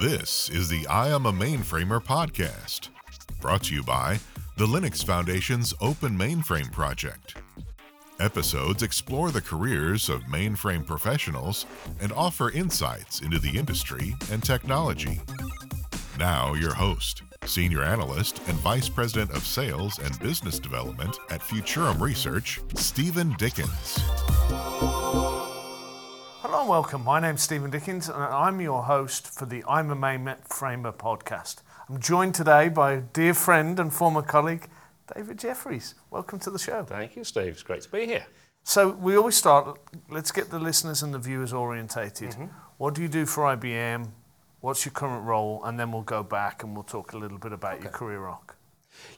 This is the I Am a Mainframer podcast, brought to you by the Linux Foundation's Open Mainframe Project. Episodes explore the careers of mainframe professionals and offer insights into the industry and technology. Now, your host, Senior Analyst and Vice President of Sales and Business Development at Futurum Research, Steven Dickens. Hello and welcome. My name's Steven Dickens and I'm your host for the I'm a Mainframer podcast. I'm joined today by a dear friend and former colleague, David Jeffries. Welcome to the show. Thank you, Steve. It's great to be here. So we always start, let's get the listeners and the viewers orientated. Mm-hmm. What do you do for IBM? What's your current role? And then we'll go back and we'll talk a little bit about your career arc.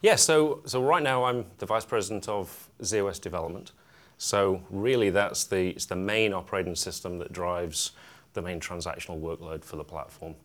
Yeah, so, so right now I'm the Vice President of ZOS Development. So really that's the, it's the main operating system that drives the main transactional workload for the platform.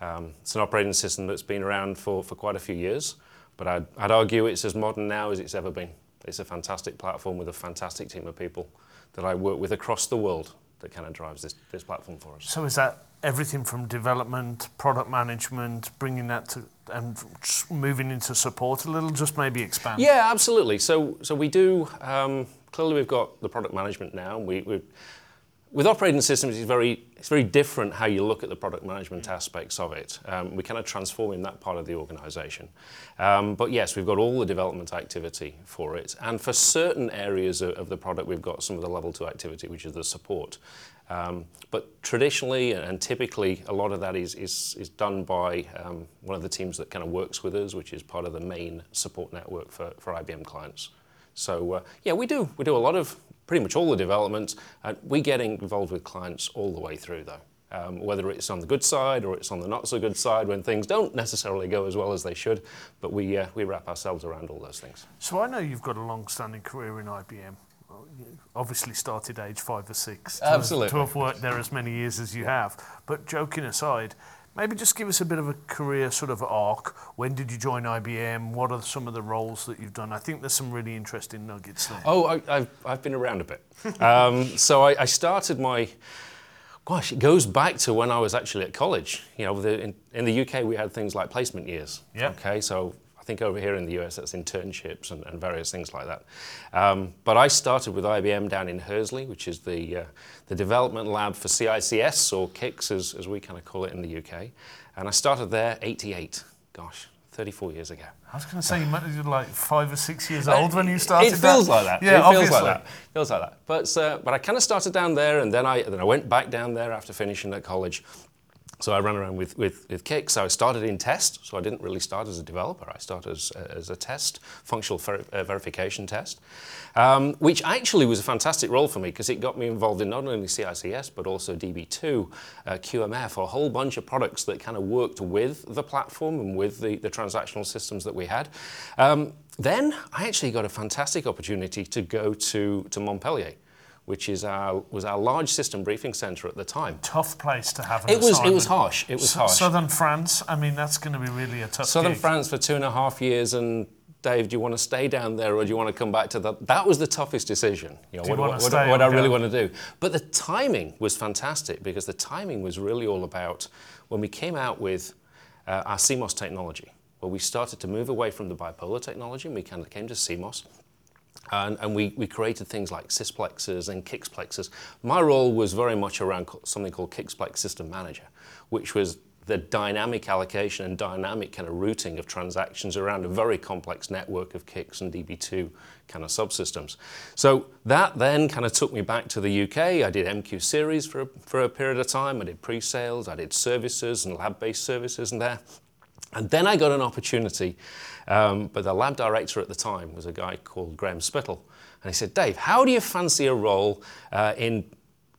Um, it's an operating system that's been around for, for quite a few years, but I'd, I'd argue it's as modern now as it's ever been. It's a fantastic platform with a fantastic team of people that I work with across the world that kind of drives this, this platform for us. So is that everything from development, product management, bringing that to, and moving into support a little? Just maybe expand. Yeah, absolutely. So, so we do. Um, clearly, we've got the product management now. We, we, with operating systems, it's very, it's very different how you look at the product management aspects of it. Um, we kind of transform in that part of the organisation. Um, but yes, we've got all the development activity for it, and for certain areas of, of the product, we've got some of the level two activity, which is the support. Um, but traditionally and typically, a lot of that is, is, is done by um, one of the teams that kind of works with us, which is part of the main support network for, for IBM clients. So uh, yeah, we do we do a lot of pretty much all the developments. We get involved with clients all the way through though. Um, whether it's on the good side or it's on the not so good side when things don't necessarily go as well as they should, but we, uh, we wrap ourselves around all those things. So I know you've got a long-standing career in IBM. You Obviously started age five or six. To Absolutely. To have worked there as many years as you have. But joking aside, maybe just give us a bit of a career sort of arc. When did you join IBM? What are some of the roles that you've done? I think there's some really interesting nuggets there. Oh, I, I've, I've been around a bit. um, so I, I started my, gosh, it goes back to when I was actually at college. You know, the, in, in the UK we had things like placement years. Yeah. Okay, so I think over here in the US that's internships and, and various things like that. Um, but I started with IBM down in Hursley, which is the, uh, the development lab for CICS or KICS as, as we kind of call it in the UK. And I started there 88, gosh, 34 years ago. I was going to say you might be like five or six years old when you started. It feels that. like that. Yeah, it obviously. feels like that. Feels like that. But uh, but I kind of started down there, and then I then I went back down there after finishing at college. So I ran around with, with, with Kik. So I started in test. So I didn't really start as a developer. I started as, as a test, functional ver- uh, verification test, um, which actually was a fantastic role for me because it got me involved in not only CICS but also DB2, uh, QMF, a whole bunch of products that kind of worked with the platform and with the, the transactional systems that we had. Um, then I actually got a fantastic opportunity to go to, to Montpellier which is our, was our large system briefing center at the time. Tough place to have an It was, it was harsh. It was S- harsh. Southern France. I mean, that's going to be really a tough. Southern gig. France for two and a half years, and Dave, do you want to stay down there or do you want to come back to that? That was the toughest decision. You know, Do you what, wanna what, stay what I really want to do. But the timing was fantastic because the timing was really all about when we came out with uh, our CMOS technology, where we started to move away from the bipolar technology and we kind of came to CMOS. And, and we, we created things like sysplexes and kixplexes. My role was very much around something called CICSPlex System Manager, which was the dynamic allocation and dynamic kind of routing of transactions around a very complex network of KICS and DB2 kind of subsystems. So that then kind of took me back to the UK. I did MQ series for a, for a period of time. I did pre-sales, I did services and lab-based services in there. And then I got an opportunity, um, but the lab director at the time was a guy called Graham Spittle. And he said, Dave, how do you fancy a role uh, in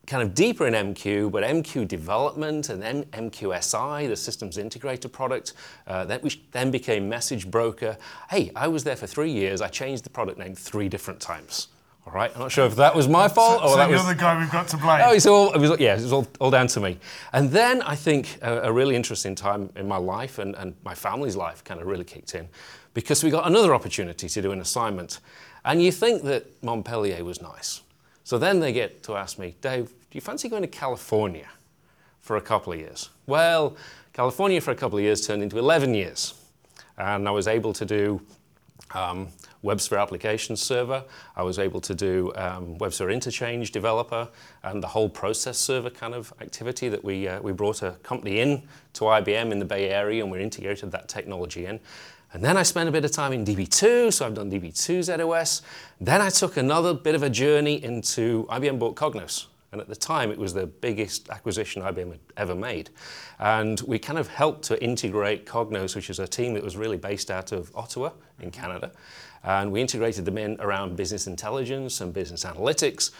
kind of deeper in MQ, but MQ development and then MQSI, the systems integrator product, uh, that which then became Message Broker. Hey, I was there for three years. I changed the product name three different times. All right, I'm not sure if that was my fault or so that you're was the guy we've got to blame. Oh, it's all, it was, yeah, it was all, all down to me. And then I think a, a really interesting time in my life and, and my family's life kind of really kicked in because we got another opportunity to do an assignment. And you think that Montpellier was nice. So then they get to ask me, Dave, do you fancy going to California for a couple of years. Well, California for a couple of years turned into 11 years. And I was able to do um, WebSphere Application Server. I was able to do um, WebSphere Interchange Developer and the whole process server kind of activity that we, uh, we brought a company in to IBM in the Bay Area and we integrated that technology in. And then I spent a bit of time in DB2, so I've done DB2 ZOS. Then I took another bit of a journey into IBM bought Cognos. And at the time, it was the biggest acquisition IBM had ever made. And we kind of helped to integrate Cognos, which is a team that was really based out of Ottawa in Canada. And we integrated them in around business intelligence and business analytics.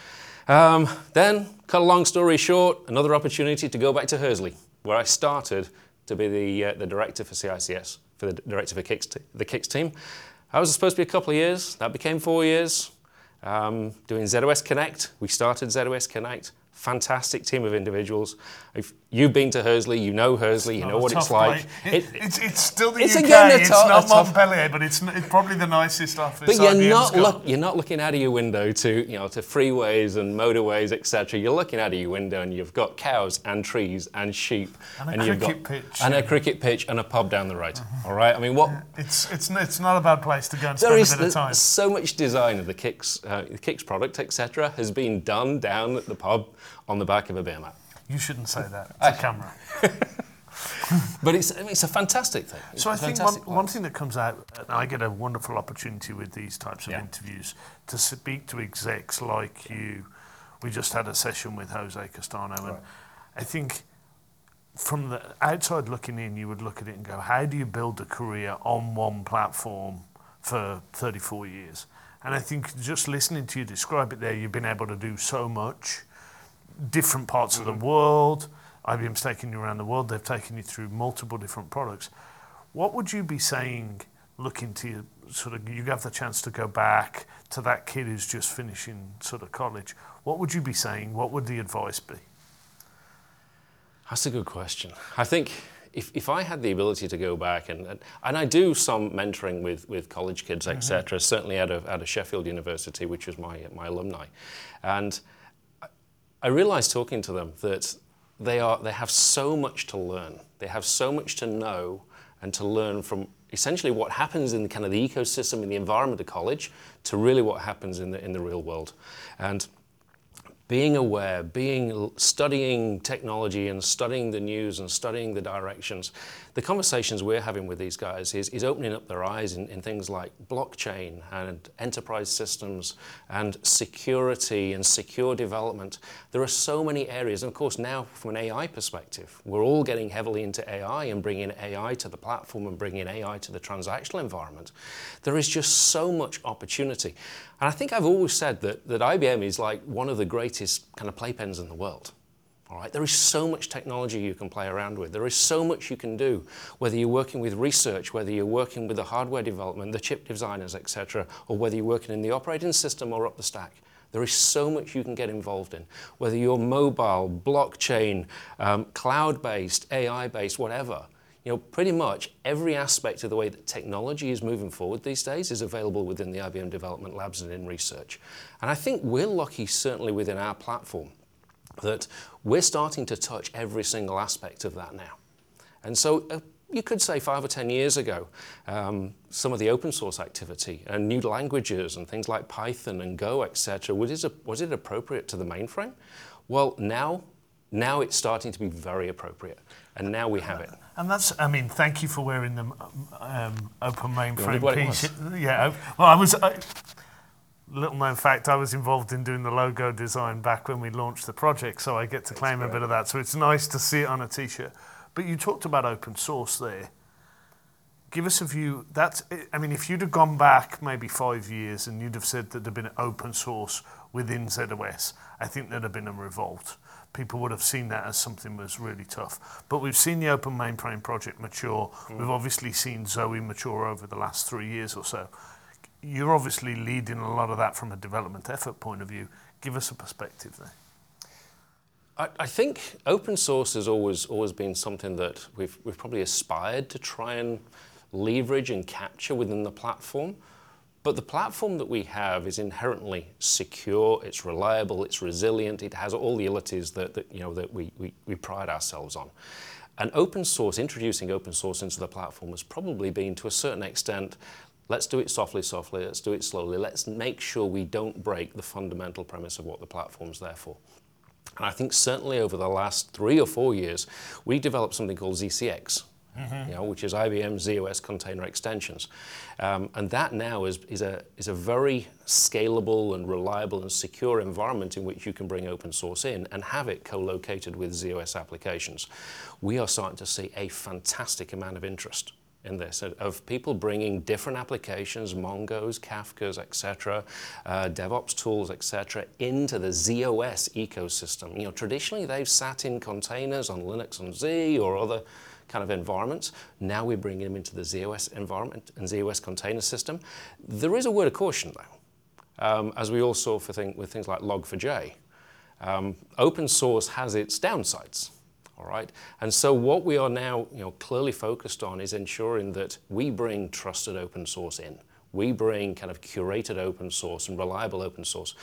Um, then, cut a long story short, another opportunity to go back to Hursley, where I started to be the, uh, the director for CICS, for the director for Kix the Kix team. I was supposed to be a couple of years. That became four years um, doing ZOS Connect. We started ZOS Connect. Fantastic team of individuals. If you've been to Hursley, you know Hursley, you know what it's like. It, it's, it's still the it's UK. again a it's not a tough- Montpellier, but it's, it's probably the nicest office. But you're IBM's not look, you're not looking out of your window to you know to freeways and motorways etc. You're looking out of your window and you've got cows and trees and sheep And a you've cricket got pitch. and a cricket pitch and a pub down the road. All right, I mean what It's, it's, it's not a bad place to go and there spend is a bit of time. so much design of the kicks uh, the kicks product etc. has been done down at the pub on the back of a beer mat. You shouldn't say that to camera. But it's I mean, it's a fantastic thing. It's So a I think one, one thing that comes out, and I get a wonderful opportunity with these types of Yeah. interviews to speak to execs like you. We just had a session with Jose Castano, and I think from the outside looking in, you would look at it and go, how do you build a career on one platform for 34 years? And I think just listening to you describe it there, you've been able to do so much different parts of the world. IBM's taken you around the world. They've taken you through multiple different products. What would you be saying, looking to you, sort of, you have the chance to go back to that kid who's just finishing sort of college. What would you be saying? What would the advice be? That's a good question. I think if, if I had the ability to go back and, and, and I do some mentoring with, with college kids, etc., mm-hmm. certainly out of, out of Sheffield University, which was my, my alumni. And I realized talking to them that they, are, they have so much to learn. They have so much to know and to learn from essentially what happens in kind of the ecosystem in the environment of college to really what happens in the, in the real world. And being aware, being studying technology and studying the news and studying the directions. The conversations we're having with these guys is, is opening up their eyes in, in things like blockchain and enterprise systems and security and secure development. There are so many areas, and of course now from an AI perspective, we're all getting heavily into AI and bringing AI to the platform and bringing AI to the transactional environment. There is just so much opportunity. And I think I've always said that, that IBM is like one of the greatest kind of playpens in the world. All right, there is so much technology you can play around with. There is so much you can do, whether you're working with research, whether you're working with the hardware development, the chip designers, etc., or whether you're working in the operating system or up the stack. There is so much you can get involved in, whether you're mobile, blockchain, um, cloud-based, AI-based, whatever. You know, pretty much every aspect of the way that technology is moving forward these days is available within the IBM development labs and in research. And I think we're lucky, certainly within our platform, that we're starting to touch every single aspect of that now. And so uh, you could say five or 10 years ago, um, some of the open source activity and new languages and things like Python and Go, etc., was it, was it appropriate to the mainframe? Well, now, now it's starting to be very appropriate. And now we have it. And that's, I mean, thank you for wearing the um, open mainframe piece. Yeah, well, I was, I, little known fact, I was involved in doing the logo design back when we launched the project, so I get to claim a bit of that. So it's nice to see it on a t shirt. But you talked about open source there. Give us a view. That's, I mean, if you'd have gone back maybe five years and you'd have said that there'd been open source within ZOS, I think there'd have been a revolt. People would have seen that as something was really tough. But we've seen the Open Mainframe project mature. Mm. We've obviously seen Zowe mature over the last three years or so. You're obviously leading a lot of that from a development effort point of view. Give us a perspective there. I, I think open source has always always been something that we've we've probably aspired to try and leverage and capture within the platform. But the platform that we have is inherently secure, it's reliable, it's resilient, it has all the abilities that, that, you know, that we, we, we pride ourselves on. And open source, introducing open source into the platform has probably been to a certain extent, let's do it softly, softly, let's do it slowly, let's make sure we don't break the fundamental premise of what the platform's there for. And I think certainly over the last three or four years, we developed something called ZCX, Mm-hmm. You know, which is IBM ZOS container extensions. Um, and that now is, is, a, is a very scalable and reliable and secure environment in which you can bring open source in and have it co-located with ZOS applications. We are starting to see a fantastic amount of interest in this of people bringing different applications, Mongos, Kafkas, etc., uh, DevOps tools, etc., into the ZOS ecosystem. You know, traditionally they've sat in containers on Linux and Z or other kind of environments. Now we're bringing them into the ZOS environment and ZOS container system. There is a word of caution though, um, as we all saw for thing, with things like Log4j. Um, open source has its downsides. All right, and so what we are now, you know, clearly focused on is ensuring that we bring trusted open source in. We bring kind of curated open source and reliable open source.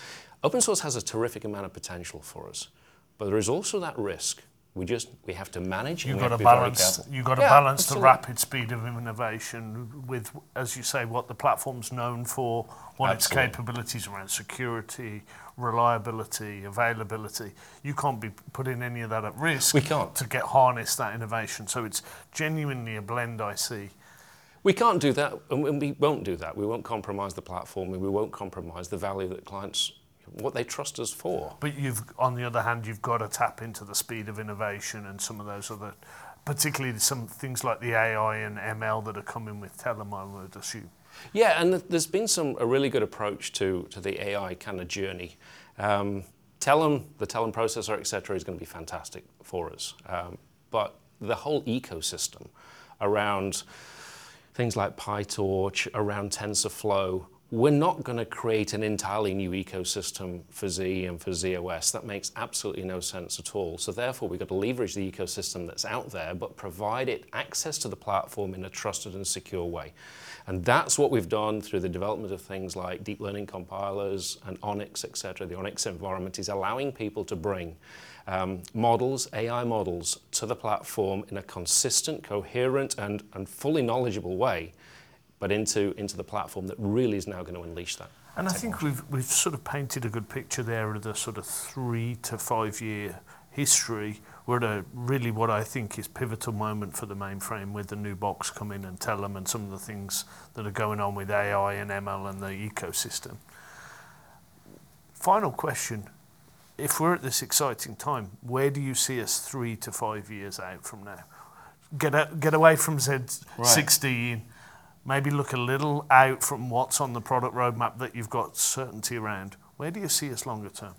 Open source has a terrific amount of potential for us, but there is also that risk we just we have to manage. You've got to balance. You've got to yeah, balance absolutely. the rapid speed of innovation with, as you say, what the platform's known for, what absolutely. its capabilities around security, reliability, availability. You can't be putting any of that at risk. We can't to get harness that innovation. So it's genuinely a blend. I see. We can't do that, and we won't do that. We won't compromise the platform, and we won't compromise the value that clients what they trust us for. But you've, on the other hand, you've got to tap into the speed of innovation and some of those other, particularly some things like the AI and ML that are coming with Telum, I would assume. Yeah, and there's been some a really good approach to to the AI kind of journey. Um, Telum, the Telum processor, etc., is going to be fantastic for us. Um, but the whole ecosystem around things like PyTorch, around TensorFlow, we're not going to create an entirely new ecosystem for Z and for ZOS. That makes absolutely no sense at all. So therefore, we've got to leverage the ecosystem that's out there, but provide it access to the platform in a trusted and secure way. And that's what we've done through the development of things like deep learning compilers and ONNX, et cetera. The ONNX environment is allowing people to bring um, models, AI models, to the platform in a consistent, coherent, and, and fully knowledgeable way but into, into the platform that really is now going to unleash that. And I think we've, we've sort of painted a good picture there of the sort of three to five year history. We're at a really what I think is pivotal moment for the mainframe with the new box coming and Telum and some of the things that are going on with AI and ML and the ecosystem. Final question. If we're at this exciting time, where do you see us three to five years out from now? Get, a, get away from Z16, right maybe look a little out from what's on the product roadmap that you've got certainty around. Where do you see us longer term?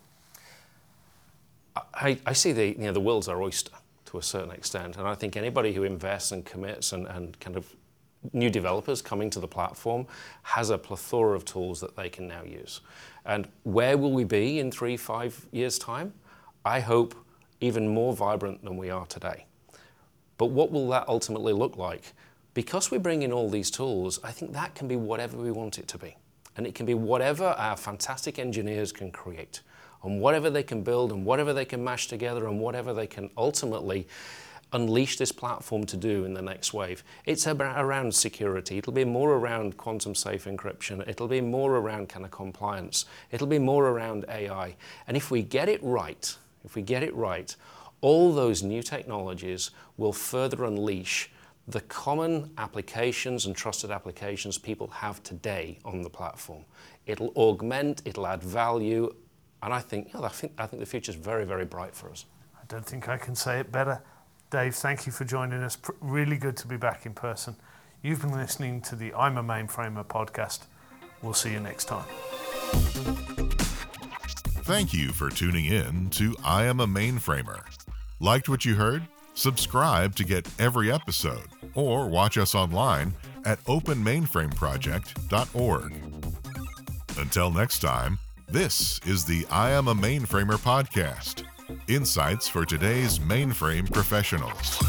I, I see the, you know, the world's our oyster to a certain extent. And I think anybody who invests and commits and, and kind of new developers coming to the platform has a plethora of tools that they can now use. And where will we be in three, five years' time? I hope even more vibrant than we are today. But what will that ultimately look like? Because we bring in all these tools, I think that can be whatever we want it to be. And it can be whatever our fantastic engineers can create, and whatever they can build, and whatever they can mash together, and whatever they can ultimately unleash this platform to do in the next wave. It's around security. It'll be more around quantum safe encryption. It'll be more around kind of compliance. It'll be more around AI. And if we get it right, if we get it right, all those new technologies will further unleash the common applications and trusted applications people have today on the platform. It'll augment, it'll add value, and I think, you know, I think, I think the future is very, very bright for us. I don't think I can say it better. Dave, thank you for joining us. Really good to be back in person. You've been listening to the I'm a Mainframer podcast. We'll see you next time. Thank you for tuning in to I Am a Mainframer. Liked what you heard? Subscribe to get every episode or watch us online at openmainframeproject.org. Until next time, this is the I Am a Mainframer podcast insights for today's mainframe professionals.